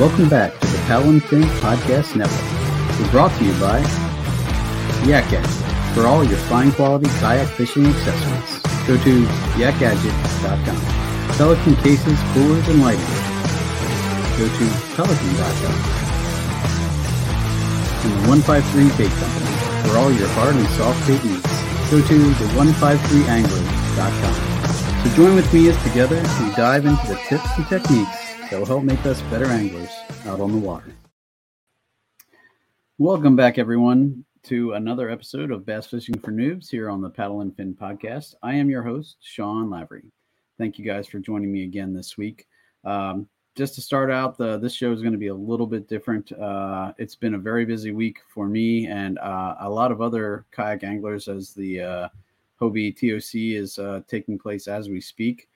Welcome back to the and Fin Podcast Network. We're brought to you by Yak Gadget for all your fine quality kayak fishing accessories. Go to yakgadget.com. Pelican cases, coolers, and lighting. Go to pelican.com. And the 153 Bait Company for all your hard and soft bait needs. Go to the 153angler.com. So join with me as together we dive into the tips and techniques that will help make us better anglers out on the water. Welcome back, everyone, to another episode of Bass Fishing for Noobs here on the Paddle and Fin podcast. I am your host, Sean Lavery. Thank you guys for joining me again this week. Um, just to start out, the, this show is going to be a little bit different. Uh, it's been a very busy week for me and uh, a lot of other kayak anglers as the uh, Hobie TOC is uh, taking place as we speak.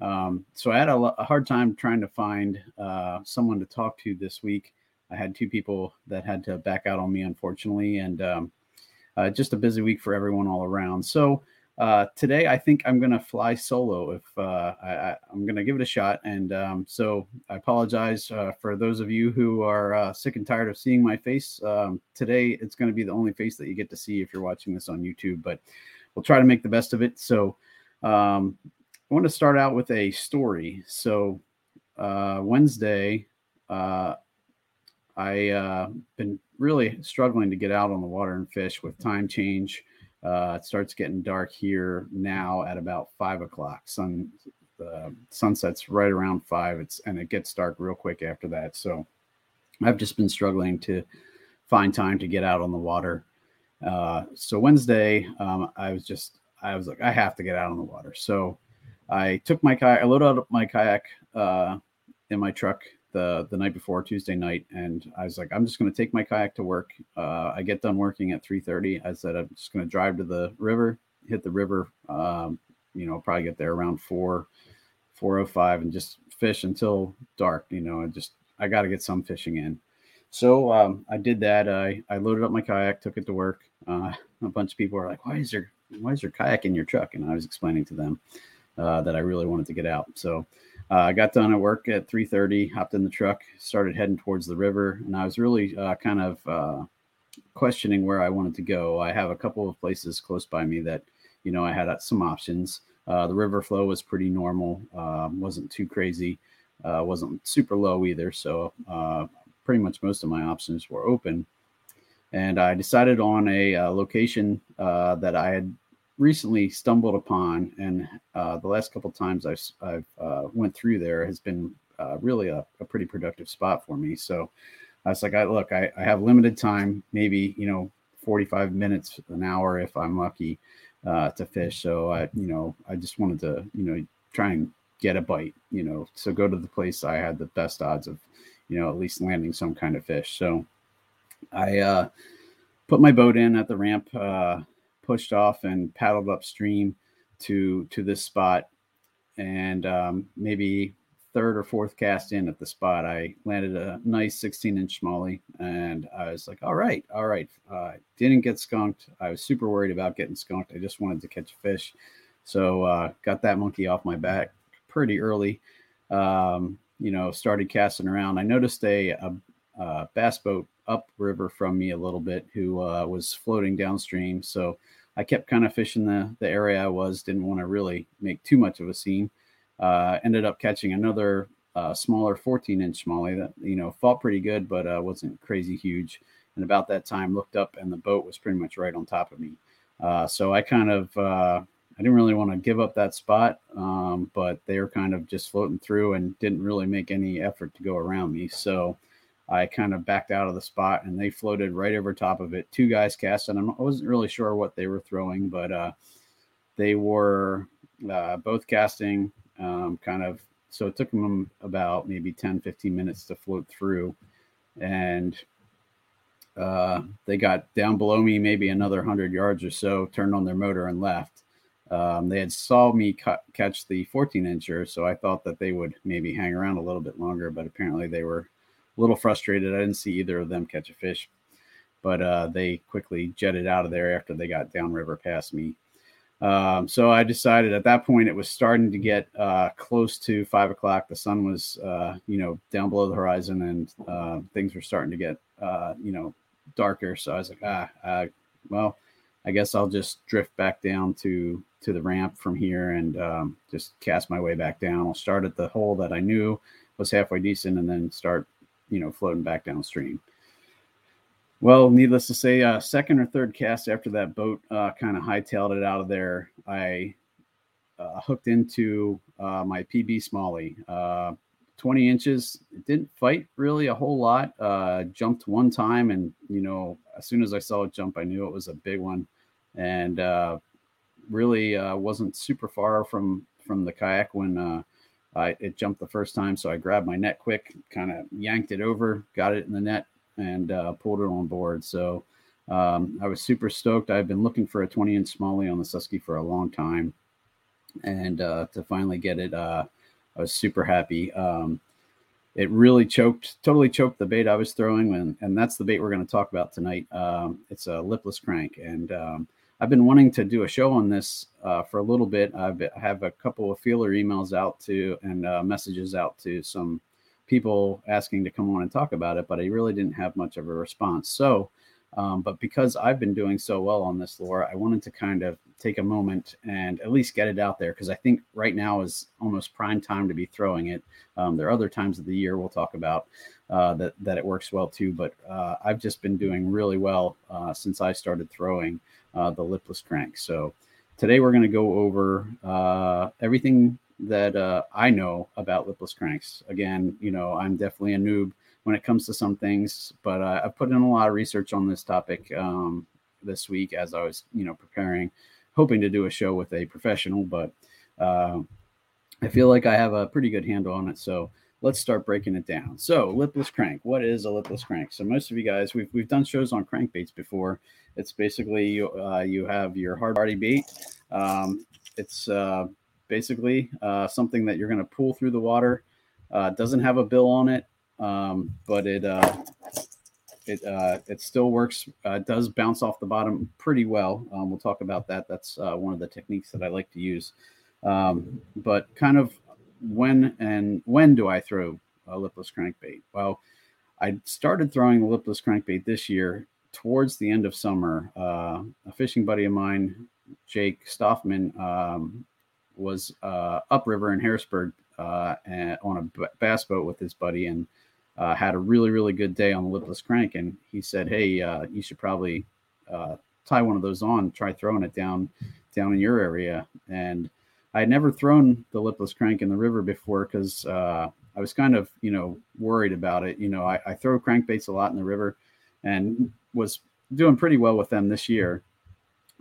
Um, so I had a, a, hard time trying to find uh, someone to talk to this week. I had two people that had to back out on me, unfortunately, and um, uh, just a busy week for everyone all around. So uh, today, I think I'm going to fly solo. If uh, I, am going to give it a shot, and um, so I apologize uh, for those of you who are uh, sick and tired of seeing my face. Um, today, it's going to be the only face that you get to see if you're watching this on YouTube, but we'll try to make the best of it. So um, I want to start out with a story. So uh, Wednesday, uh, I uh, been really struggling to get out on the water and fish with time change. Uh, it starts getting dark here now at about five o'clock. Sun sunset's right around five. It's and it gets dark real quick after that. So I've just been struggling to find time to get out on the water. Uh, so Wednesday, um, I was just I was like I have to get out on the water. So I took my kayak, I loaded up my kayak uh, in my truck the the night before Tuesday night, and I was like, I'm just going to take my kayak to work. Uh, I get done working at 3:30. I said I'm just going to drive to the river, hit the river. Um, you know, probably get there around four, 4:05, and just fish until dark. You know, I just I got to get some fishing in. So um, I did that. I I loaded up my kayak, took it to work. Uh, a bunch of people are like, "Why is there why is there kayak in your truck?" And I was explaining to them uh, that I really wanted to get out. So uh, I got done at work at 3:30, hopped in the truck, started heading towards the river, and I was really uh, kind of uh, questioning where I wanted to go. I have a couple of places close by me that you know I had uh, some options. The river flow was pretty normal, um, wasn't too crazy, wasn't super low either. So pretty much most of my options were open and I decided on a location that I had recently stumbled upon, and uh, the last couple times I've, I've uh, went through there has been uh, really a, a, pretty productive spot for me. So I was like, I look, I, I, have limited time, maybe you know, 45 minutes, an hour if I'm lucky uh, to fish. So I, you know, I just wanted to, you know, try and get a bite, you know, so go to the place I had the best odds of, you know, at least landing some kind of fish. So I uh, put my boat in at the ramp. Pushed off and paddled upstream to to this spot. And um, maybe third or fourth cast in at the spot i landed a nice 16 inch smallie and i was like all right all right. Uh, didn't get skunked. I was super worried about getting skunked. I just wanted to catch a fish. So uh, got that monkey off my back pretty early. Um, you know started casting around. I noticed a, a, a bass boat upriver from me a little bit who uh, was floating downstream. So I kept kind of fishing the the area I was. Didn't want to really make too much of a scene. Uh, ended up catching another uh, smaller 14 inch smallie that you know fought pretty good, but uh, wasn't crazy huge. And about that time, looked up and the boat was pretty much right on top of me. Uh, so I kind of uh, I didn't really want to give up that spot, um, but they were kind of just floating through and didn't really make any effort to go around me. So I kind of backed out of the spot and they floated right over top of it. Two guys cast, and I wasn't really sure what they were throwing, but uh, they were uh, both casting um, kind of. So it took them about maybe 10, 15 minutes to float through. And uh, they got down below me, maybe another 100 yards or so, turned on their motor and left. Um, they had saw me cut, catch the 14 incher, so I thought that they would maybe hang around a little bit longer, but apparently they were a little frustrated. I didn't see either of them catch a fish, but uh, they quickly jetted out of there after they got downriver past me. Um, so I decided at that point it was starting to get uh, close to five o'clock. The sun was, uh, you know, down below the horizon, and uh, things were starting to get, uh, you know, darker. So I was like, ah, well, I guess I'll just drift back down to to the ramp from here and um, just cast my way back down. I'll start at the hole that I knew was halfway decent, and then start, you know, floating back downstream. Well, needless to say, uh, second or third cast after that boat uh, kind of hightailed it out of there, I uh, hooked into uh, my PB smallie. Uh, 20 inches. It didn't fight really a whole lot. Uh, jumped one time, and you know, as soon as I saw it jump, I knew it was a big one, and really wasn't super far from from the kayak when I, it jumped the first time. So I grabbed my net quick, kind of yanked it over, got it in the net, and uh, pulled it on board. So um, I was super stoked. I've been looking for a 20 inch smallie on the Susky for a long time. And uh, to finally get it, uh, I was super happy. Um, it really choked, totally choked the bait I was throwing. And, and that's the bait we're going to talk about tonight. Um, it's a lipless crank. And um, I've been wanting to do a show on this uh, for a little bit. I've, I have a couple of feeler emails out to and uh, messages out to some people asking to come on and talk about it, but I really didn't have much of a response. So, um, but because I've been doing so well on this lure, I wanted to kind of take a moment and at least get it out there because I think right now is almost prime time to be throwing it. Um, there are other times of the year we'll talk about uh, that that it works well too, but uh, I've just been doing really well uh, since I started throwing uh, the lipless crank. So today we're going to go over uh, everything that uh, I know about lipless cranks. Again, you know, I'm definitely a noob when it comes to some things, but uh, I've put in a lot of research on this topic um, this week as I was, you know, preparing, hoping to do a show with a professional, but uh, I feel like I have a pretty good handle on it. So let's start breaking it down. So, lipless crank. What is a lipless crank? So, most of you guys, we've, we've done shows on crankbaits before. It's basically you, uh, you have your hard body bait. Um, it's uh, basically uh, something that you're going to pull through the water. Uh, doesn't have a bill on it, um, but it uh, it uh, it still works. Uh, does bounce off the bottom pretty well. Um, we'll talk about that. That's uh, one of the techniques that I like to use. Um, but kind of when and when do I throw a lipless crankbait? Well, I started throwing the lipless crankbait this year towards the end of summer. Uh, a fishing buddy of mine, Jake Stoffman, um, was uh, upriver in Harrisburg uh, on a bass boat with his buddy and uh, had a really really good day on the lipless crank. And he said, "Hey, uh, you should probably uh, tie one of those on. Try throwing it down down in your area." And I had never thrown the lipless crank in the river before because uh, I was kind of you know worried about it. You know, I, I throw crankbaits a lot in the river and was doing pretty well with them this year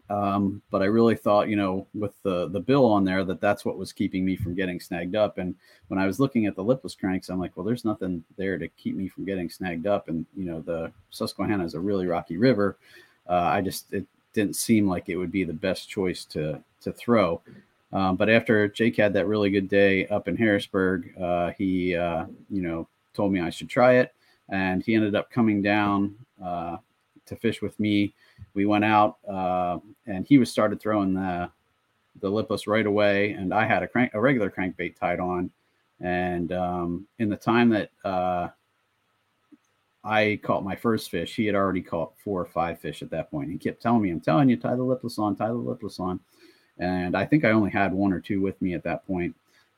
um, but I really thought, you know, with the the bill on there, that that's what was keeping me from getting snagged up. And when I was looking at the lipless cranks, I'm like, well, there's nothing there to keep me from getting snagged up. And you know, the Susquehanna is a really rocky river. Uh, I just it didn't seem like it would be the best choice to to throw. Um, but after Jake had that really good day up in Harrisburg, uh, he uh, you know told me I should try it, and he ended up coming down uh, to fish with me we went out uh, and he was started throwing the the lipless right away, and I had a crank a regular crankbait tied on. And um, in the time that uh, I caught my first fish, he had already caught four or five fish at that point. He kept telling me, "I'm telling you, tie the lipless on, tie the lipless on." And I think I only had one or two with me at that point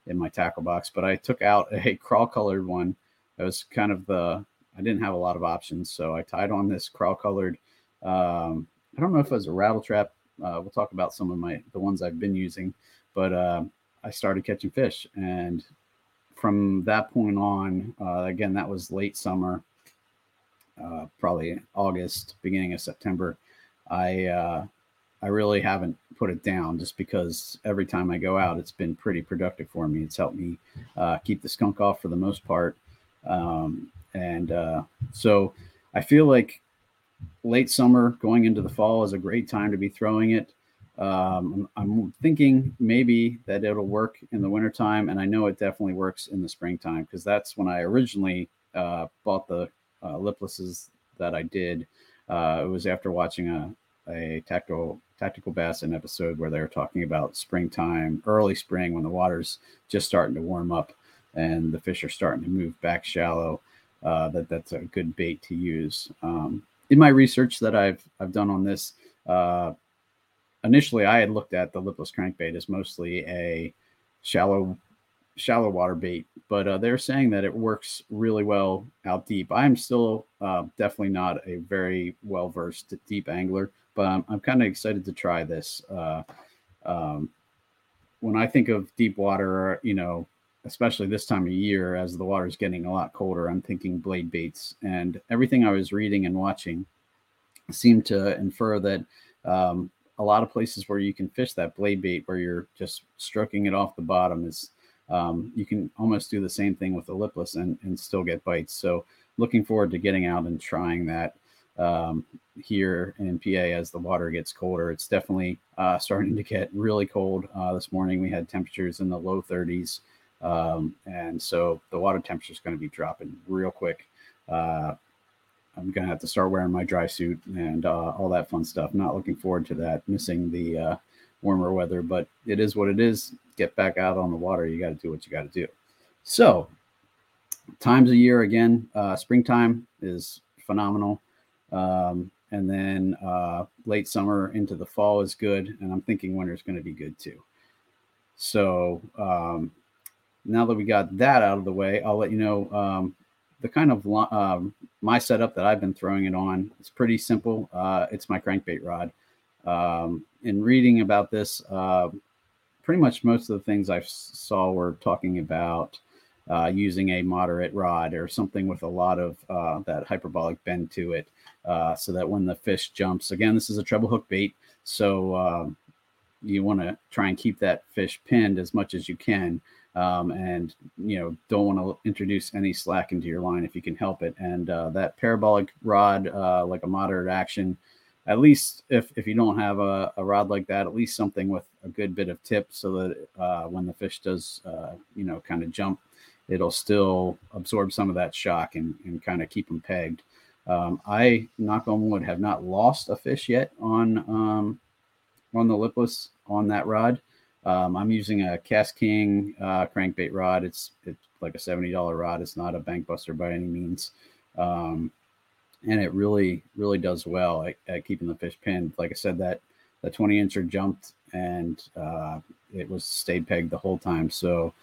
in my tackle box, but I took out a crawl colored one. That was kind of the I didn't have a lot of options, so I tied on this crawl colored um, I don't know if it was a rattle trap. Uh, we'll talk about some of my the ones I've been using, but uh, I started catching fish, and from that point on, uh, again, that was late summer, uh, probably August, beginning of September. I uh, I really haven't put it down just because every time I go out, it's been pretty productive for me. It's helped me uh, keep the skunk off for the most part. Um, and uh, so I feel like late summer going into the fall is a great time to be throwing it. Um, I'm, thinking maybe that it'll work in the wintertime, and I know it definitely works in the springtime because that's when I originally uh, bought the uh, liplesses that I did. Uh, it was after watching a, a tactical tactical bassin episode where they were talking about springtime, early spring when the water's just starting to warm up and the fish are starting to move back shallow. Uh, that that's a good bait to use. Um, in my research that I've I've done on this, uh, initially I had looked at the lipless crankbait as mostly a shallow shallow water bait, but uh, they're saying that it works really well out deep. I'm still uh, definitely not a very well versed deep angler, but I'm, I'm kind of excited to try this. Uh, um, when I think of deep water, you know, especially this time of year as the water is getting a lot colder, I'm thinking blade baits, and everything I was reading and watching seemed to infer that um, a lot of places where you can fish that blade bait where you're just stroking it off the bottom is um, you can almost do the same thing with the lipless and, and still get bites. So looking forward to getting out and trying that um, here in PA as the water gets colder. It's definitely uh, starting to get really cold. Uh, this morning we had temperatures in the low 30s. Um, and so the water temperature is going to be dropping real quick. Uh, I'm gonna have to start wearing my dry suit and uh, all that fun stuff. Not looking forward to that. Missing the uh, warmer weather, but it is what it is. Get back out on the water. You got to do what you got to do. So, times a year again. Uh, springtime is phenomenal, um, and then uh, late summer into the fall is good. And I'm thinking winter is going to be good too. So um, now that we got that out of the way, I'll let you know um, the kind of um, my setup that I've been throwing it on. It's pretty simple. Uh, it's my crankbait rod. Um, in reading about this, uh, pretty much most of the things I saw were talking about uh, using a moderate rod or something with a lot of uh, that hyperbolic bend to it, uh, so that when the fish jumps, again, this is a treble hook bait, so um, you want to try and keep that fish pinned as much as you can um, and you know don't want to introduce any slack into your line if you can help it. And uh, that parabolic rod, uh, like a moderate action, at least if if you don't have a, a, rod like that, at least something with a good bit of tip, so that uh, when the fish does uh, you know kind of jump, it'll still absorb some of that shock and, and kind of keep them pegged. Um, I knock on wood have not lost a fish yet on um, on the lipless on that rod. Um, I'm using a KastKing uh, crankbait rod. It's it's like a seventy dollar rod. It's not a bank buster by any means, um, and it really really does well at, at, keeping the fish pinned. Like I said, that the twenty incher jumped and uh, it was stayed pegged the whole time. So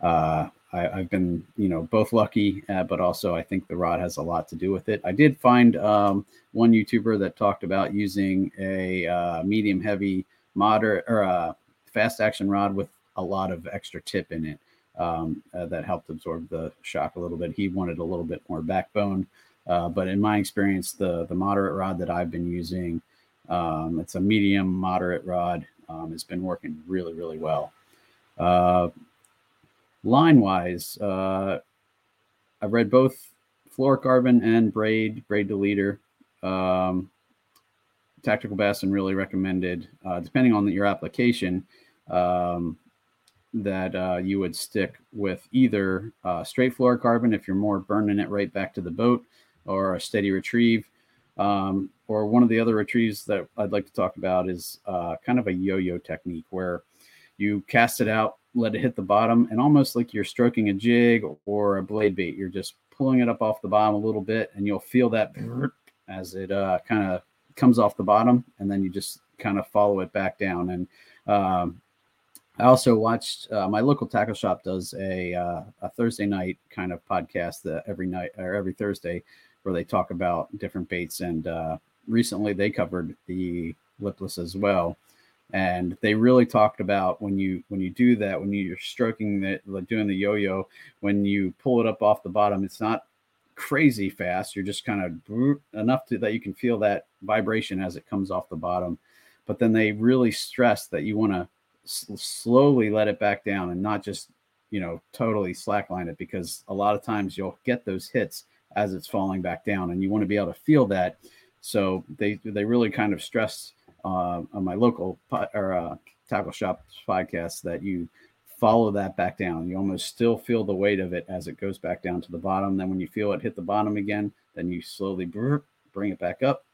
uh, I, have been you know both lucky, uh, but also I think the rod has a lot to do with it. I did find um, one YouTuber that talked about using a uh, medium heavy moderate or uh, fast action rod with a lot of extra tip in it um, uh, that helped absorb the shock a little bit. He wanted a little bit more backbone, uh, but in my experience, the the moderate rod that I've been using, um, it's a medium moderate rod. Um, it's been working really really well. Uh, line wise, uh, I've read both fluorocarbon and braid braid to leader. Um, Tactical Bassin really recommended, uh, depending on your application, um, that uh, you would stick with either uh, straight fluorocarbon if you're more burning it right back to the boat, or a steady retrieve. Um, or one of the other retrieves that I'd like to talk about is uh, kind of a yo-yo technique where you cast it out, let it hit the bottom, and almost like you're stroking a jig or a blade bait, you're just pulling it up off the bottom a little bit, and you'll feel that as it uh, kind of comes off the bottom, and then you just kind of follow it back down. And um, I also watched uh, my local tackle shop does a uh, a Thursday night kind of podcast that every night or every Thursday where they talk about different baits. And uh, recently they covered the lipless as well, and they really talked about when you when you do that when you're stroking the doing the yo-yo when you pull it up off the bottom, it's not crazy fast. You're just kind of enough to, that you can feel that vibration as it comes off the bottom. but then they really stress that you want to s- slowly let it back down and not just you know totally slackline it because a lot of times you'll get those hits as it's falling back down and you want to be able to feel that so they they really kind of stress uh, on my local or uh, tackle shop podcast that you follow that back down you almost still feel the weight of it as it goes back down to the bottom then when you feel it hit the bottom again then you slowly bring it back up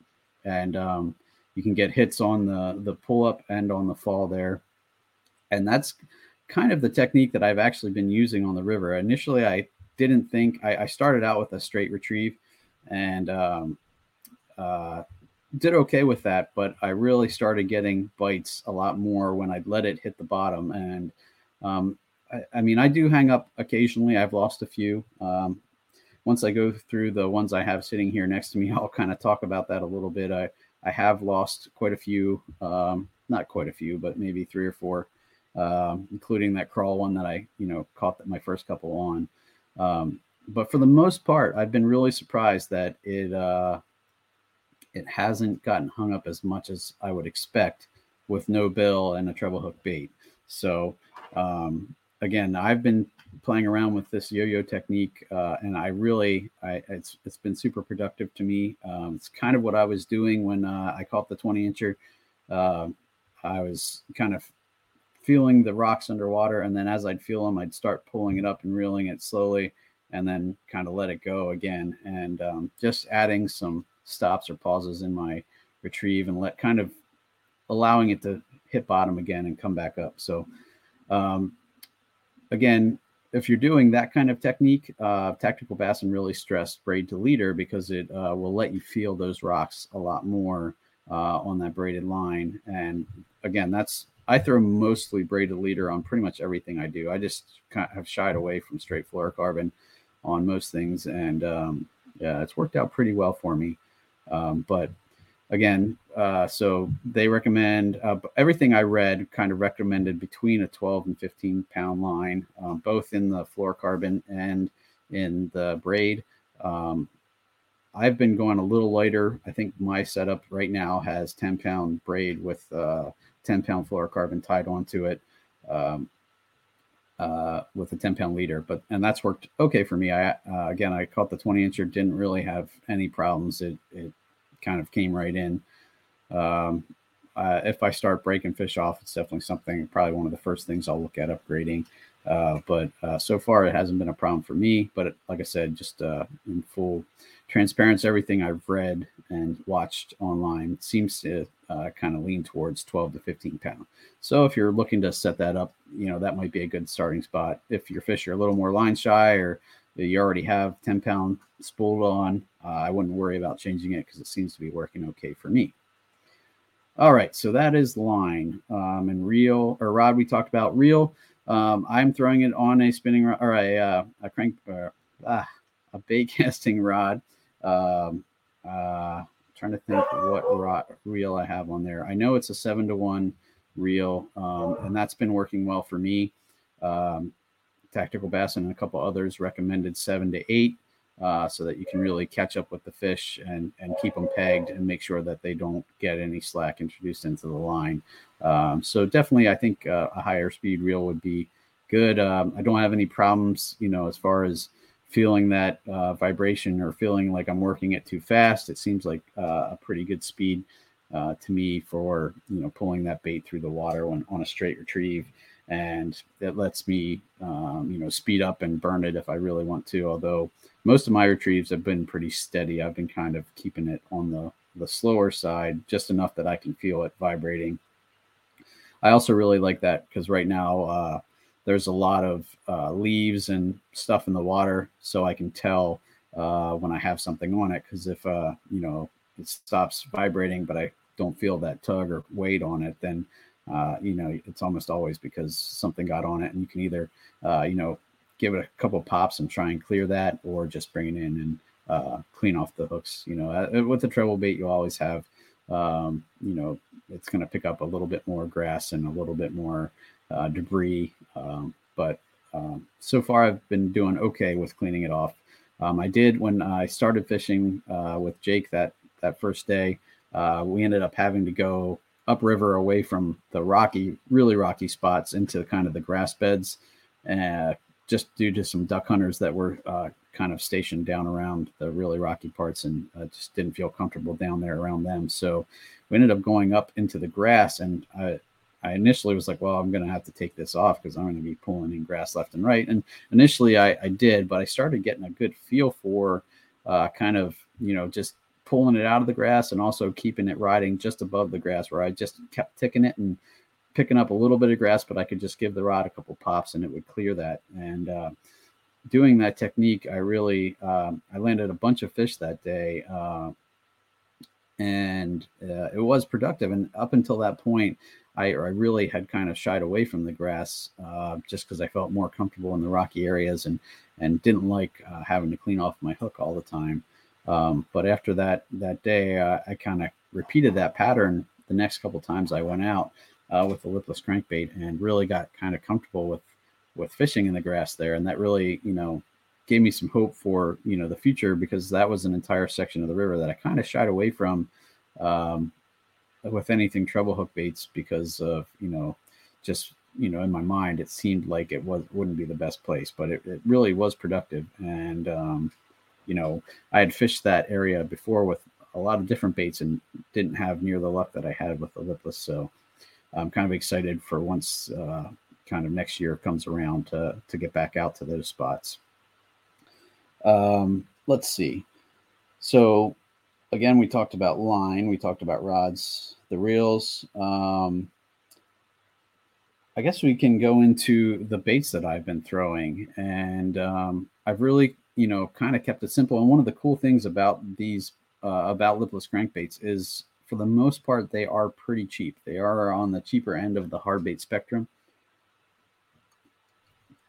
and um, you can get hits on the the pull up and on the fall there and that's kind of the technique that I've actually been using on the river. Initially, I didn't think I, I started out with a straight retrieve and um, uh, did okay with that, but I really started getting bites a lot more when I'd let it hit the bottom. And um, I, I, mean, I do hang up occasionally. I've lost a few. Um, once I go through the ones I have sitting here next to me, I'll kind of talk about that a little bit. I, I have lost quite a few, um, not quite a few, but maybe three or four um, including that crawl one that I, you know, caught my first couple on. Um, but for the most part, I've been really surprised that it uh, it hasn't gotten hung up as much as I would expect with no bill and a treble hook bait. So um, again, I've been playing around with this yo-yo technique, uh, and I really, I, it's it's been super productive to me. Um, it's kind of what I was doing when uh, I caught the 20 incher. Uh, I was kind of feeling the rocks underwater. And then as I'd feel them, I'd start pulling it up and reeling it slowly and then kind of let it go again. And um, just adding some stops or pauses in my retrieve and let kind of allowing it to hit bottom again and come back up. So, um, again, if you're doing that kind of technique, uh, tactical bassin really stressed braid to leader because it uh, will let you feel those rocks a lot more uh, on that braided line. And again, that's I throw mostly braided leader on pretty much everything I do. I just kind of have shied away from straight fluorocarbon on most things, and um, yeah, it's worked out pretty well for me. Um, but again, uh, so they recommend uh, everything I read kind of recommended between a 12 and 15 pound line, um, both in the fluorocarbon and in the braid. Um, I've been going a little lighter. I think my setup right now has 10 pound braid with uh, 10 pound fluorocarbon tied onto it um, uh, with a 10 pound leader. But and that's worked okay for me. I uh, again I caught the 20 incher, didn't really have any problems. It it kind of came right in. Um, uh, if I start breaking fish off, it's definitely something probably one of the first things I'll look at upgrading. Uh, but uh, so far, it hasn't been a problem for me. But it, like I said, just uh, in full transparency, everything I've read and watched online seems to uh, kind of lean towards 12 to 15 pound. So if you're looking to set that up, you know that might be a good starting spot. If your fish are a little more line shy or you already have 10 pound spooled on, uh, I wouldn't worry about changing it because it seems to be working okay for me. All right, so that is line um, and reel or rod. We talked about reel. Um, I'm throwing it on a spinning rod or a, uh, a crank, uh, a bait casting rod. Um, uh, trying to think what rod, reel I have on there. I know it's a seven to one reel, um, and that's been working well for me. Um, Tactical Bassin a couple others recommended seven to eight. Uh, so that you can really catch up with the fish and, and keep them pegged and make sure that they don't get any slack introduced into the line. Um, so definitely, I think uh, a higher speed reel would be good. Um, I don't have any problems, you know, as far as feeling that uh, vibration or feeling like I'm working it too fast. It seems like uh, a pretty good speed uh, to me for you know pulling that bait through the water when on a straight retrieve, and it lets me um, you know speed up and burn it if I really want to. Although most of my retrieves have been pretty steady. I've been kind of keeping it on the the slower side, just enough that I can feel it vibrating. I also really like that because right now uh, there's a lot of uh, leaves and stuff in the water, so I can tell uh, when I have something on it. Because if uh, you know it stops vibrating, but I don't feel that tug or weight on it, then uh, you know it's almost always because something got on it, and you can either uh, you know give it a couple pops and try and clear that, or just bring it in and uh, clean off the hooks. You know, uh, with the treble bait, you always have, um, you know, it's going to pick up a little bit more grass and a little bit more uh, debris. Um, but um, so far, I've been doing okay with cleaning it off. Um, I did when I started fishing uh, with Jake that that first day. Uh, we ended up having to go upriver away from the rocky, really rocky spots into kind of the grass beds, uh, just due to some duck hunters that were uh, kind of stationed down around the really rocky parts and uh, just didn't feel comfortable down there around them. So we ended up going up into the grass, and I, I initially was like, well, I'm going to have to take this off because I'm going to be pulling in grass left and right. And initially I, I did, but I started getting a good feel for uh, kind of, you know, just pulling it out of the grass and also keeping it riding just above the grass where I just kept ticking it and picking up a little bit of grass, but I could just give the rod a couple pops and it would clear that. And uh, doing that technique, I really um, I landed a bunch of fish that day, uh, and uh, it was productive. And up until that point, I, I really had kind of shied away from the grass uh, just because I felt more comfortable in the rocky areas and and didn't like uh, having to clean off my hook all the time. Um, but after that that day, uh, I kind of repeated that pattern the next couple times I went out uh, with the lipless crankbait and really got kind of comfortable with with fishing in the grass there, and that really you know gave me some hope for you know the future because that was an entire section of the river that I kind of shied away from um, with anything treble hook baits because of you know just you know in my mind it seemed like it was wouldn't be the best place, but it, it really was productive. And um, you know, I had fished that area before with a lot of different baits and didn't have near the luck that I had with the lipless. So I'm kind of excited for once uh, kind of next year comes around to to get back out to those spots. Um, let's see. So again, we talked about line, we talked about rods, the reels. Um, I guess we can go into the baits that I've been throwing, and um, I've really you know, kind of kept it simple. And one of the cool things about these uh, about lipless crankbaits is, for the most part, they are pretty cheap. They are on the cheaper end of the hard bait spectrum.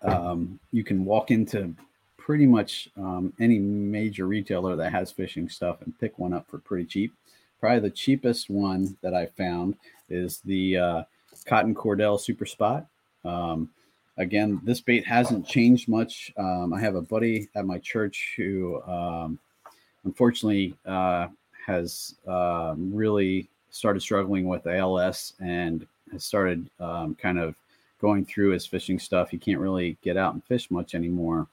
Um, you can walk into pretty much um, any major retailer that has fishing stuff and pick one up for pretty cheap. Probably the cheapest one that I found is the uh, Cotton Cordell Super Spot. Um, again, this bait hasn't changed much. Um, I have a buddy at my church who, um, unfortunately, uh, has um, really started struggling with ALS and has started um, kind of going through his fishing stuff. He can't really get out and fish much anymore.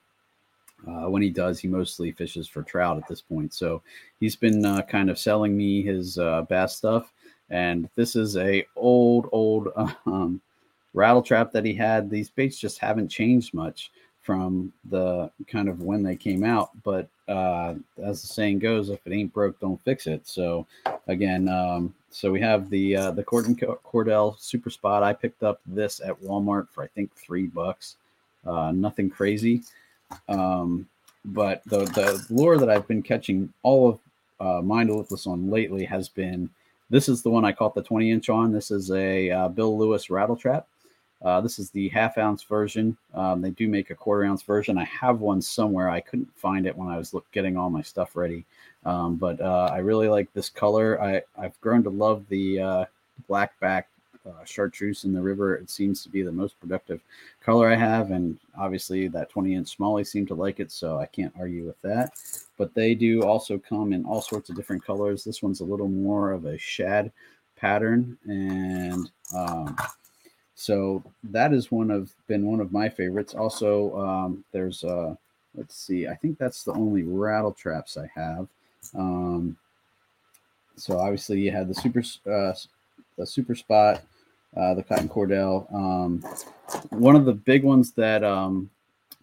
Uh, when he does, he mostly fishes for trout at this point. So he's been uh, kind of selling me his uh, bass stuff, and this is a old, old um, rattle trap that he had. These baits just haven't changed much from the kind of when they came out. But uh, as the saying goes, if it ain't broke, don't fix it. So again, um, so we have the uh, the Cotton Cordell Super Spot. I picked up this at Walmart for I think three bucks. Uh, nothing crazy. Um, but the the lure that I've been catching all of uh, Mind Lipless on lately has been this is the one I caught the 20 inch on. This is a uh, Bill Lewis rattle trap. Uh, this is the half ounce version. Um, they do make a quarter ounce version. I have one somewhere. I couldn't find it when I was look, getting all my stuff ready. Um, but uh, I really like this color. I, I've grown to love the uh, black back uh, chartreuse in the river. It seems to be the most productive color I have. And obviously, that 20 inch smallie seem to like it. So I can't argue with that. But they do also come in all sorts of different colors. This one's a little more of a shad pattern. And um, so that is one of been one of my favorites. Also, um, there's uh, let's see, I think that's the only rattle traps I have. Um, so obviously you had the super uh, the super spot, uh, the cotton cordell. Um, one of the big ones that um,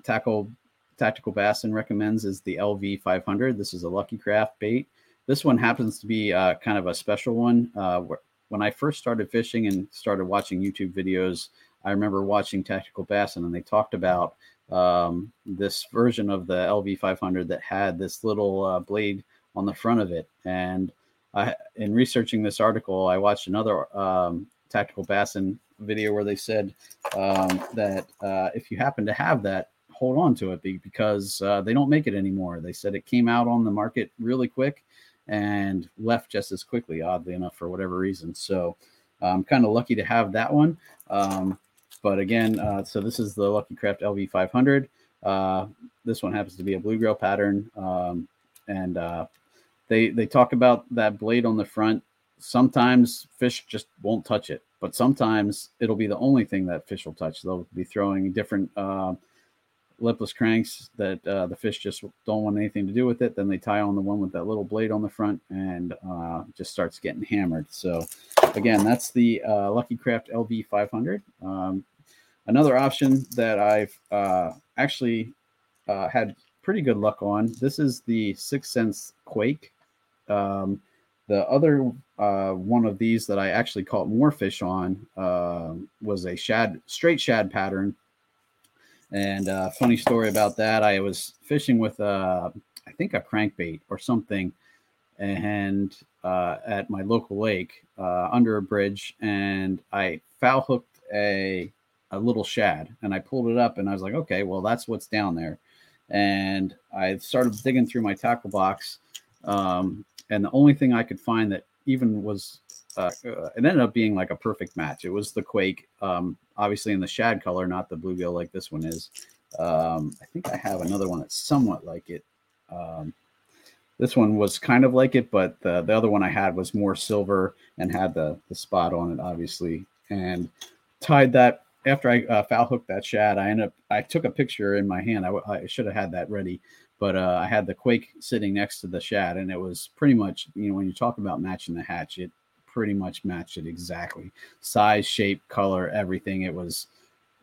tackle tactical bassin recommends is the LV 500. This is a Lucky Craft bait. This one happens to be uh, kind of a special one. Uh, when I first started fishing and started watching YouTube videos, I remember watching Tactical Bassin and they talked about um, this version of the LV500 that had this little uh, blade on the front of it. And I, in researching this article, I watched another um, Tactical Bassin video where they said um, that uh, if you happen to have that, hold on to it because uh, they don't make it anymore. They said it came out on the market really quick and left just as quickly, oddly enough, for whatever reason. So I'm kind of lucky to have that one. Um, but again, uh, so this is the Lucky Craft LV500. Uh, this one happens to be a blue bluegill pattern, um, and uh, they they talk about that blade on the front sometimes fish just won't touch it, but sometimes it'll be the only thing that fish will touch. They'll be throwing different uh, lipless cranks that uh, the fish just don't want anything to do with it. Then they tie on the one with that little blade on the front and uh, just starts getting hammered. So again, that's the uh, Lucky Craft LV 500. Um, another option that I've uh, actually uh, had pretty good luck on. This is the Six Sense Quake. Um, the other uh, one of these that I actually caught more fish on was a shad, straight shad pattern and uh, funny story about that, I was fishing with uh, I think a crankbait or something, and uh, at my local lake uh, under a bridge, and I foul hooked a a little shad, and I pulled it up, and I was like, okay, well that's what's down there, and I started digging through my tackle box, um, and the only thing I could find that even was uh, it ended up being like a perfect match. It was the Quake, um, obviously in the shad color, not the bluegill like this one is. Um, I think I have another one that's somewhat like it. Um, this one was kind of like it, but the, the other one I had was more silver and had the, the spot on it, obviously. And tied that after I uh, foul hooked that shad. I ended up, I took a picture in my hand. I, I should have had that ready, but uh, I had the Quake sitting next to the shad, and it was pretty much, you know, when you talk about matching the hatch, it pretty much matched it exactly. Size, shape, color, everything. It was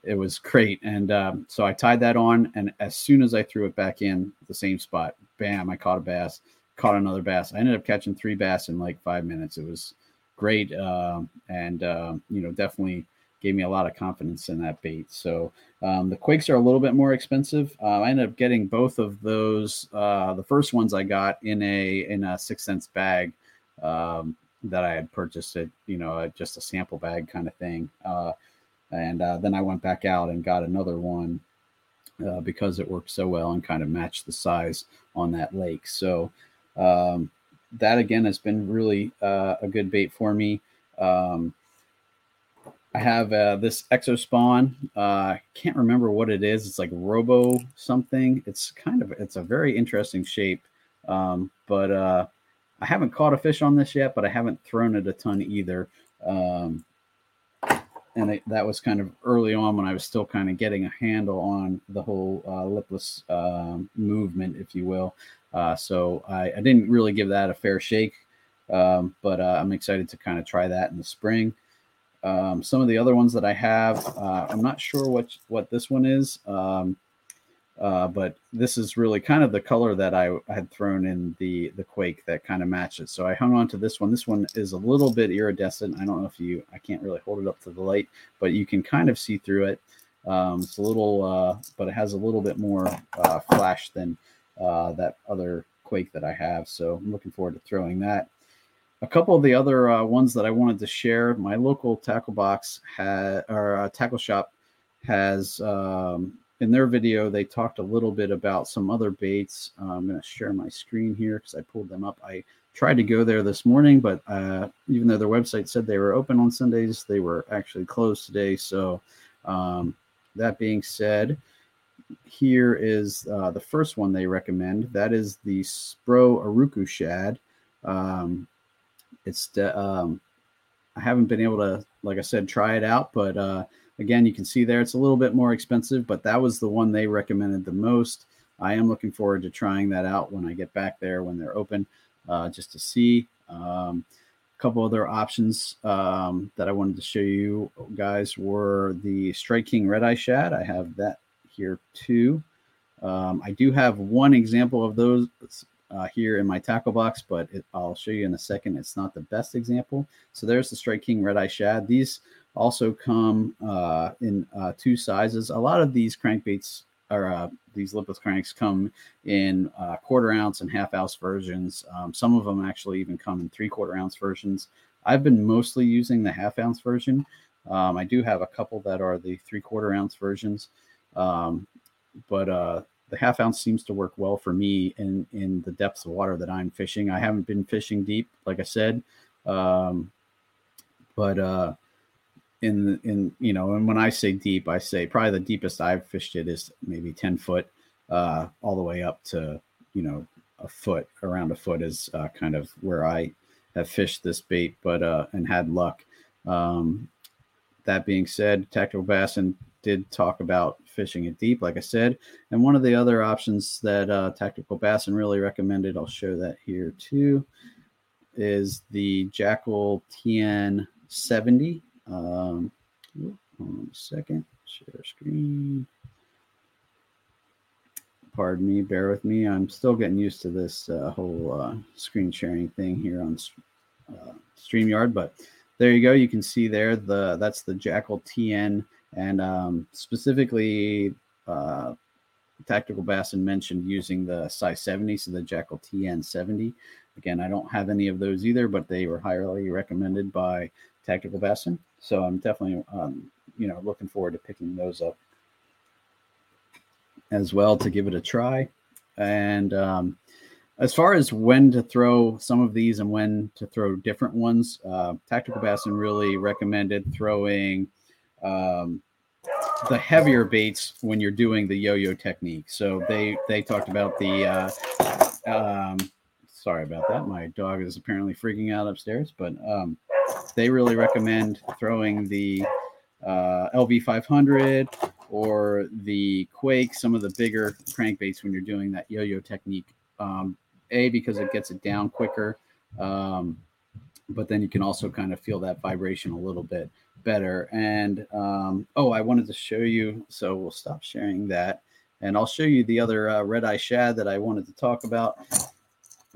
it was great. And um, so I tied that on, and as soon as I threw it back in the same spot, bam! I caught a bass, caught another bass. I ended up catching three bass in like five minutes. It was great, uh, and uh, you know definitely gave me a lot of confidence in that bait. So um, the quakes are a little bit more expensive. Uh, I ended up getting both of those. Uh, the first ones I got in a in a Six Sense bag. Um, that I had purchased it, you know, just a sample bag kind of thing. Uh, and uh, then I went back out and got another one uh, because it worked so well and kind of matched the size on that lake. So um, that again has been really uh, a good bait for me. Um, I have uh, this Exospawn. Uh, I can't remember what it is. It's like Robo something. It's kind of it's a very interesting shape, um, but I haven't caught a fish on this yet, but I haven't thrown it a ton either. Um, and it, that was kind of early on when I was still kind of getting a handle on the whole uh, lipless uh, movement, if you will. Uh, so I, I, didn't really give that a fair shake, um, but uh, I'm excited to kind of try that in the spring. Um, some of the other ones that I have, uh, I'm not sure what what this one is. Um, uh, but this is really kind of the color that I had thrown in the the Quake that kind of matches. So I hung on to this one. This one is a little bit iridescent. I don't know if you, I can't really hold it up to the light, but you can kind of see through it. Um, it's a little, uh, but it has a little bit more uh, flash than uh, that other Quake that I have. So I'm looking forward to throwing that. A couple of the other uh, ones that I wanted to share. My local tackle box had, or uh, tackle shop has um, in their video, they talked a little bit about some other baits. Uh, I'm going to share my screen here because I pulled them up. I tried to go there this morning, but uh, even though their website said they were open on Sundays, they were actually closed today. So, um, that being said, here is uh, the first one they recommend. That is the Spro Aruku Shad. Um, it's um, I haven't been able to, like I said, try it out, but uh, Again, you can see there it's a little bit more expensive, but that was the one they recommended the most. I am looking forward to trying that out when I get back there when they're open, uh, just to see. Um, a couple other options um, that I wanted to show you guys were the Strike King Red Eye Shad. I have that here too. Um, I do have one example of those uh, here in my tackle box, but it, I'll show you in a second. It's not the best example. So there's the Strike King Red Eye Shad. These also come uh, in uh, two sizes. A lot of these crankbaits or uh, these lipless cranks come in uh, quarter ounce and half ounce versions. Um, some of them actually even come in three quarter ounce versions. I've been mostly using the half ounce version. Um, I do have a couple that are the three quarter ounce versions, um, but uh, the half ounce seems to work well for me in in the depths of water that I'm fishing. I haven't been fishing deep, like I said, um, but uh, in in you know, and when I say deep, I say probably the deepest I've fished it is maybe ten foot, uh, all the way up to you know a foot. Around a foot is uh, kind of where I have fished this bait, but uh, and had luck. Um, that being said, Tactical Bassin did talk about fishing it deep, like I said. And one of the other options that uh, Tactical Bassin really recommended, I'll show that here too, is the Jackall TN 70. Um, hold on a second, share screen. Pardon me, bear with me. I'm still getting used to this uh, whole uh, screen sharing thing here on uh, StreamYard, but there you go. You can see there the that's the Jackall TN, and um, specifically, uh, Tactical Bassin mentioned using the size 70, so the Jackall TN 70. Again, I don't have any of those either, but they were highly recommended by Tactical Bassin, so I'm definitely um, you know looking forward to picking those up as well to give it a try. And um, as far as when to throw some of these and when to throw different ones, uh, Tactical Bassin really recommended throwing um, the heavier baits when you're doing the yo-yo technique. So they they talked about the. Uh, um, sorry about that. My dog is apparently freaking out upstairs, but um, they really recommend throwing the uh, LV500 or the Quake, some of the bigger crankbaits when you're doing that yo-yo technique. Um, a because it gets it down quicker, um, but then you can also kind of feel that vibration a little bit better. And um, oh, I wanted to show you, so we'll stop sharing that, and I'll show you the other uh, red eye shad that I wanted to talk about.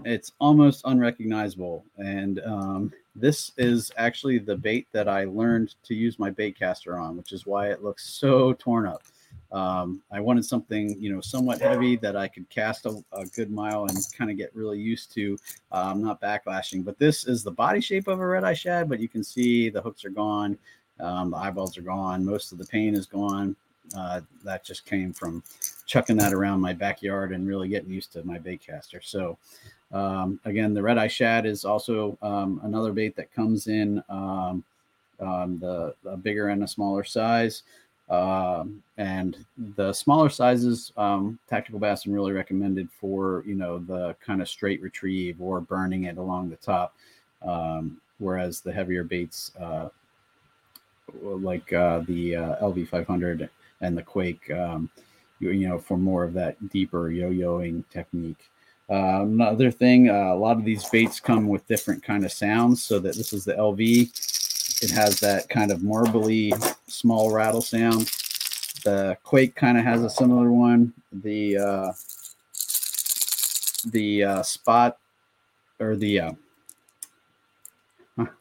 It's almost unrecognizable, and um, this is actually the bait that I learned to use my bait caster on, which is why it looks so torn up. Um, I wanted something, you know, somewhat heavy that I could cast a, a good mile and kind of get really used to. Um, not backlashing, but this is the body shape of a red eye shad, but you can see the hooks are gone, um, the eyeballs are gone, most of the paint is gone. Uh, that just came from chucking that around my backyard and really getting used to my bait caster. So, um, again, the red eye shad is also um, another bait that comes in um, um the, the, bigger and a smaller size. Um, and the smaller sizes, um, Tactical Bassin really recommended for you know the kind of straight retrieve or burning it along the top. whereas the heavier baits, uh, like uh, the uh, LV500 and the Quake, you, you know, for more of that deeper yo-yoing technique. Uh, another thing, uh, a lot of these baits come with different kind of sounds. So that this is the LV. It has that kind of marbly small rattle sound. The Quake kind of has a similar one. The uh, the uh, spot or the uh,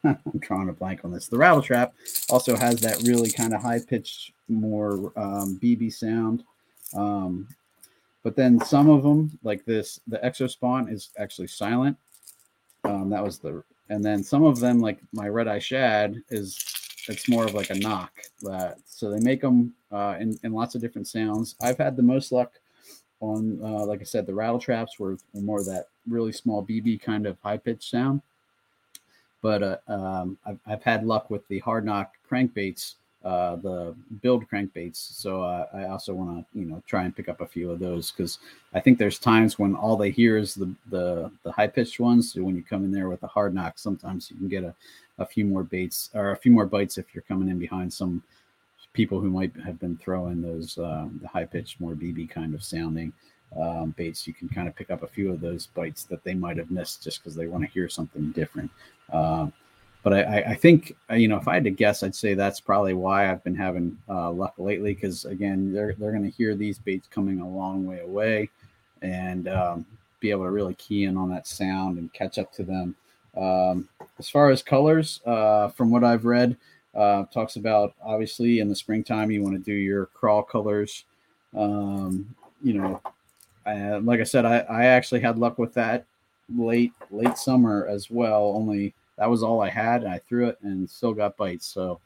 I'm drawing a blank on this. The rattle trap also has that really kind of high pitched, more um, BB sound. Um, but then some of them, like this, the exospawn is actually silent. Um, that was the, and then some of them, like my red eye shad, is it's more of like a knock. So they make them uh, in in lots of different sounds. I've had the most luck on, uh, like I said, the rattle traps were more that really small BB kind of high pitched sound. But uh, um, I've, I've had luck with the hard knock crankbaits uh, the build crankbaits. So uh, I also want to you know try and pick up a few of those because I think there's times when all they hear is the the, the high pitched ones. So when you come in there with a hard knock, sometimes you can get a, a few more baits or a few more bites if you're coming in behind some people who might have been throwing those uh, the high pitched, more BB kind of sounding. Um, baits, you can kind of pick up a few of those bites that they might have missed just because they want to hear something different. Um, but I, I, think uh, you know if I had to guess, I'd say that's probably why I've been having uh, luck lately. Because again, they're they're going to hear these baits coming a long way away, and um, be able to really key in on that sound and catch up to them. Um, as far as colors, uh, from what I've read, uh, talks about obviously in the springtime you want to do your crawl colors. Um, you know, I, like I said, I, I actually had luck with that late late summer as well. Only that was all I had. And I threw it and still got bites. So,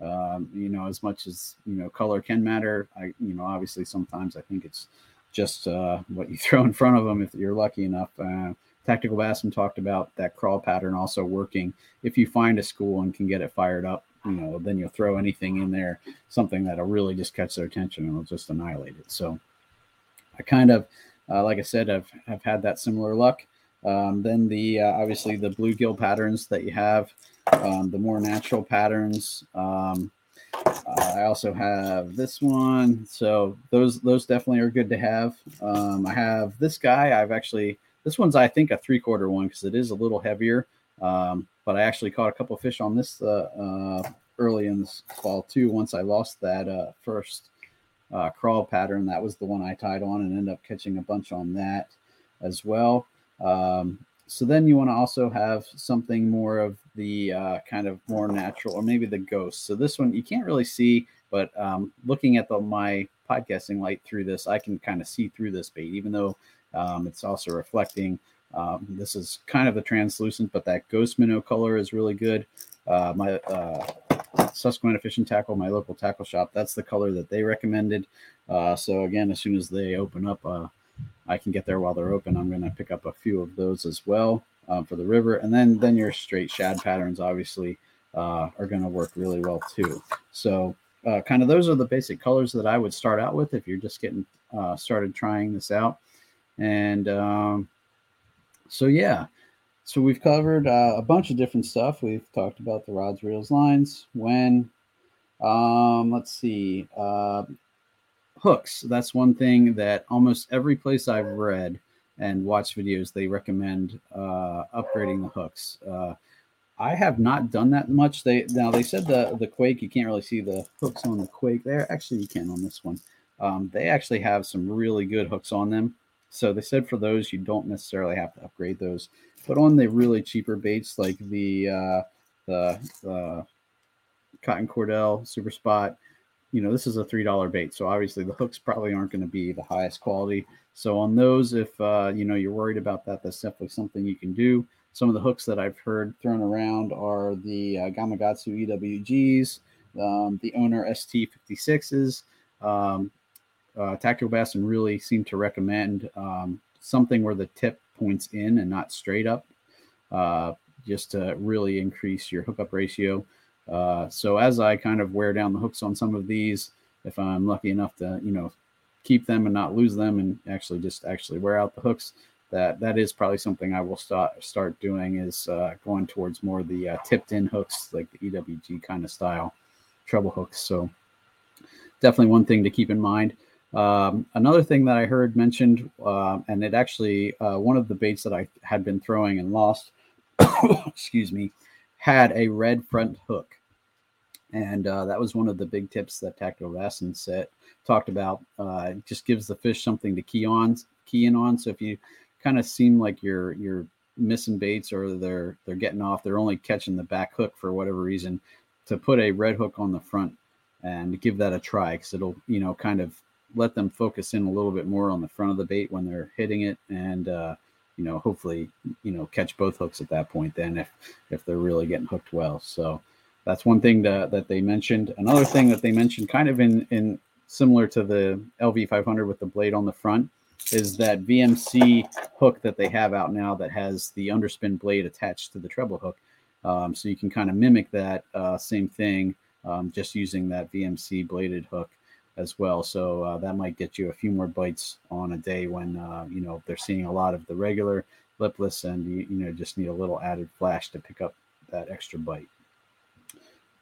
um, you know, as much as you know, color can matter. I, you know, obviously sometimes I think it's just uh, what you throw in front of them if you're lucky enough. Uh, Tactical Bassin talked about that crawl pattern also working. If you find a school and can get it fired up, you know, then you'll throw anything in there, something that'll really just catch their attention and it'll just annihilate it. So I kind of, uh, like I said, I've, I've had that similar luck. Um, then the uh, obviously the bluegill patterns that you have, um, the more natural patterns. Um, uh, I also have this one, so those those definitely are good to have. Um, I have this guy. I've actually this one's I think a three quarter one because it is a little heavier. Um, but I actually caught a couple fish on this uh, uh, early in this fall too. Once I lost that uh, first uh, crawl pattern, that was the one I tied on and ended up catching a bunch on that as well. Um, so then you want to also have something more of the uh, kind of more natural, or maybe the ghost. So this one you can't really see, but um, looking at the my podcasting light through this, I can kind of see through this bait, even though um, it's also reflecting. Um, this is kind of the translucent, but that ghost minnow color is really good. Uh, my uh, Susquehanna Fishing Tackle, my local tackle shop, that's the color that they recommended. Uh, so again, as soon as they open up, uh, I can get there while they're open. I'm going to pick up a few of those as well um, for the river, and then then your straight shad patterns obviously uh, are going to work really well too. So uh, kind of those are the basic colors that I would start out with if you're just getting started trying this out. And um, so, yeah, so we've covered uh, a bunch of different stuff. We've talked about the rods, reels, lines, when, um, let's see, uh, hooks. That's one thing that almost every place I've read and watched videos, they recommend uh, upgrading the hooks. Uh, I have not done that much. They now they said the the quake you can't really see the hooks on the quake there. Actually, you can on this one. Um, they actually have some really good hooks on them. So they said for those, you don't necessarily have to upgrade those. But on the really cheaper baits like the uh, the, the Cotton Cordell Super Spot, you know, this is a three dollar bait, so obviously the hooks probably aren't going to be the highest quality. So on those, if uh, you know you're worried about that, that's definitely something you can do. Some of the hooks that I've heard thrown around are the uh, Gamakatsu EWGs, um, the Owner ST56s. Um, uh, Tactical Bassin really seem to recommend um, something where the tip points in and not straight up, uh, just to really increase your hookup ratio. Uh, so as I kind of wear down the hooks on some of these, if I'm lucky enough to, you know, keep them and not lose them, and actually just actually wear out the hooks, that that is probably something I will start start doing is uh, going towards more the uh, tipped in hooks, like the EWG kind of style treble hooks. So definitely one thing to keep in mind. Um, another thing that I heard mentioned, uh, and it actually uh, one of the baits that I had been throwing and lost, excuse me, had a red front hook, and uh, that was one of the big tips that Tactical Bassin said talked about. Uh, it just gives the fish something to key on, key in on. So if you kind of seem like you're you're missing baits or they're they're getting off, they're only catching the back hook for whatever reason, to put a red hook on the front and give that a try because it'll you know kind of let them focus in a little bit more on the front of the bait when they're hitting it and uh, you know hopefully you know catch both hooks at that point then if if they're really getting hooked well. So that's one thing to, that they mentioned. Another thing that they mentioned kind of in in similar to the lv500 with the blade on the front is that vmc hook that they have out now that has the underspin blade attached to the treble hook. Um, so you can kind of mimic that uh, same thing um, just using that vmc bladed hook as well. So uh, that might get you a few more bites on a day when uh, you know they're seeing a lot of the regular lipless, and you, you know just need a little added flash to pick up that extra bite.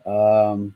Um,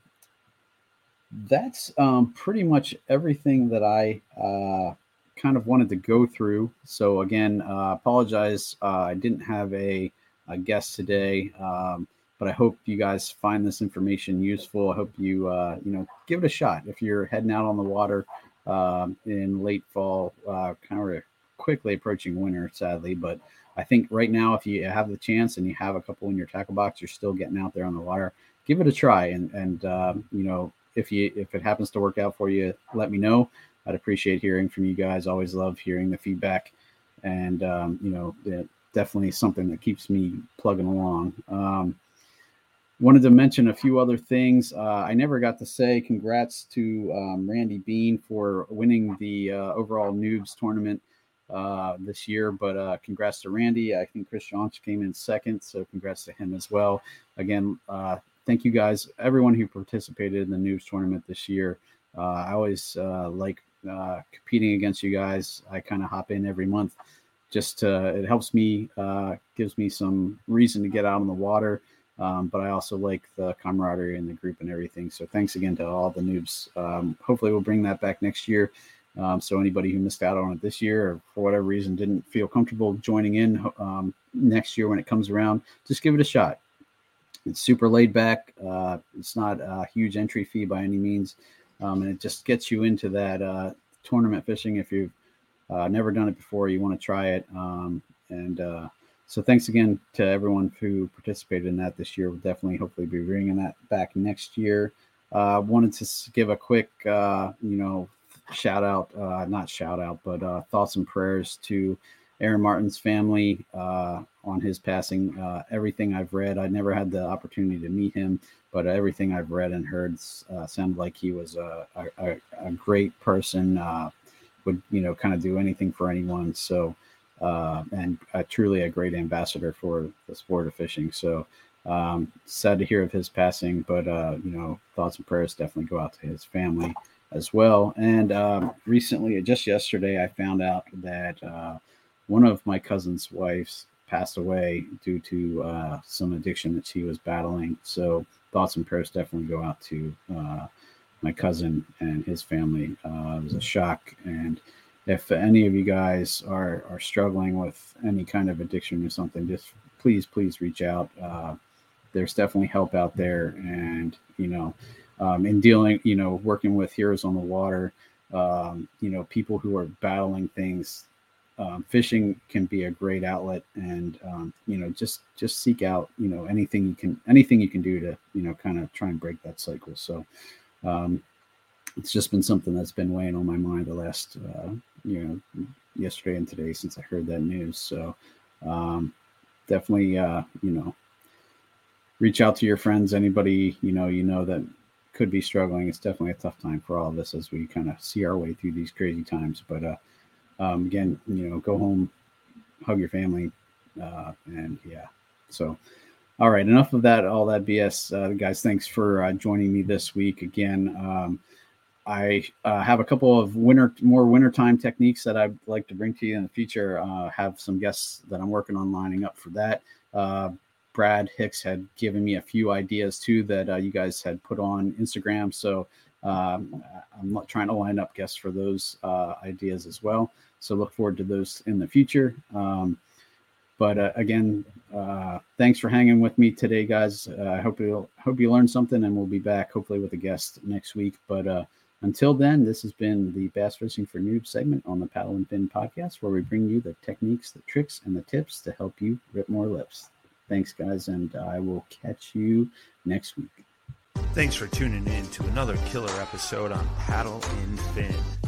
that's um, pretty much everything that I uh, kind of wanted to go through. So again, uh, apologize uh, I didn't have a, a guest today. Um, but I hope you guys find this information useful. I hope you uh, you know give it a shot if you're heading out on the water uh, in late fall, uh, kind of quickly approaching winter, sadly. But I think right now, if you have the chance and you have a couple in your tackle box, you're still getting out there on the water. Give it a try, and and um, you know if you if it happens to work out for you, let me know. I'd appreciate hearing from you guys. Always love hearing the feedback, and um, you know, definitely something that keeps me plugging along. Um, wanted to mention a few other things. Uh, I never got to say congrats to um, Randy Bean for winning the uh, overall noobs tournament uh, this year, but uh, congrats to Randy. I think Chris Johnson came in second, so congrats to him as well. Again, uh, thank you guys, everyone who participated in the noobs tournament this year. Uh, I always like competing against you guys. I kind of hop in every month just to, it helps me, gives me some reason to get out on the water. Um, but I also like the camaraderie in the group and everything. So thanks again to all the noobs. Um, hopefully, we'll bring that back next year. Um, so anybody who missed out on it this year or for whatever reason didn't feel comfortable joining in um, next year when it comes around, just give it a shot. It's super laid back. Uh, it's not a huge entry fee by any means, um, and it just gets you into that uh, tournament fishing. If you've uh, never done it before, you want to try it. Um, and uh, so, thanks again to everyone who participated in that this year. We'll definitely, hopefully, be bringing that back next year. Uh, wanted to give a quick, uh, you know, shout out, uh, not shout out, but uh, thoughts and prayers to Aaron Martens' family uh, on his passing. Uh, everything I've read, I never had the opportunity to meet him, but everything I've read and heard uh, sounded like he was a, a, a great person. Uh, would you know kind of do anything for anyone. So and truly a great ambassador for the sport of fishing. So. Um, sad to hear of his passing, but you know, thoughts and prayers definitely go out to his family as well. And um, recently, just yesterday, I found out that uh, one of my cousin's wives passed away due to uh, some addiction that she was battling. So thoughts and prayers definitely go out to uh, my cousin and his family. Uh, it was a shock. And if any of you guys are are struggling with any kind of addiction or something, just please, please reach out. Uh, there's definitely help out there, and you know um, in dealing, you know, working with Heroes on the Water, um, you know, people who are battling things. Um, fishing can be a great outlet, and um, you know, just just seek out, you know, anything you can anything you can do to, you know, kind of try and break that cycle. So, um, it's just been something that's been weighing on my mind the last, uh, you know, yesterday and today since I heard that news. So, um, definitely, uh, you know, reach out to your friends, anybody you know, you know that could be struggling. It's definitely a tough time for all of us as we kind of see our way through these crazy times. But uh, um, again, you know, go home, hug your family, uh, and yeah. So, all right, enough of that, all that BS, uh, guys. Thanks for uh, joining me this week again. Um, I uh, have a couple of winter, more wintertime techniques that I'd like to bring to you in the future. Uh, have some guests that I'm working on lining up for that. Uh, Brad Hicks had given me a few ideas too that uh, you guys had put on Instagram. So um, I'm trying to line up guests for those uh, ideas as well. So look forward to those in the future. Um, but uh, again, thanks for hanging with me today, guys. I hope you hope you learned something, and we'll be back hopefully with a guest next week. But until then, this has been the Bass Fishing for Noobs segment on the Paddle and Fin podcast, where we bring you the techniques, the tricks, and the tips to help you rip more lips. Thanks, guys, and I will catch you next week. Thanks for tuning in to another killer episode on Paddle and Fin.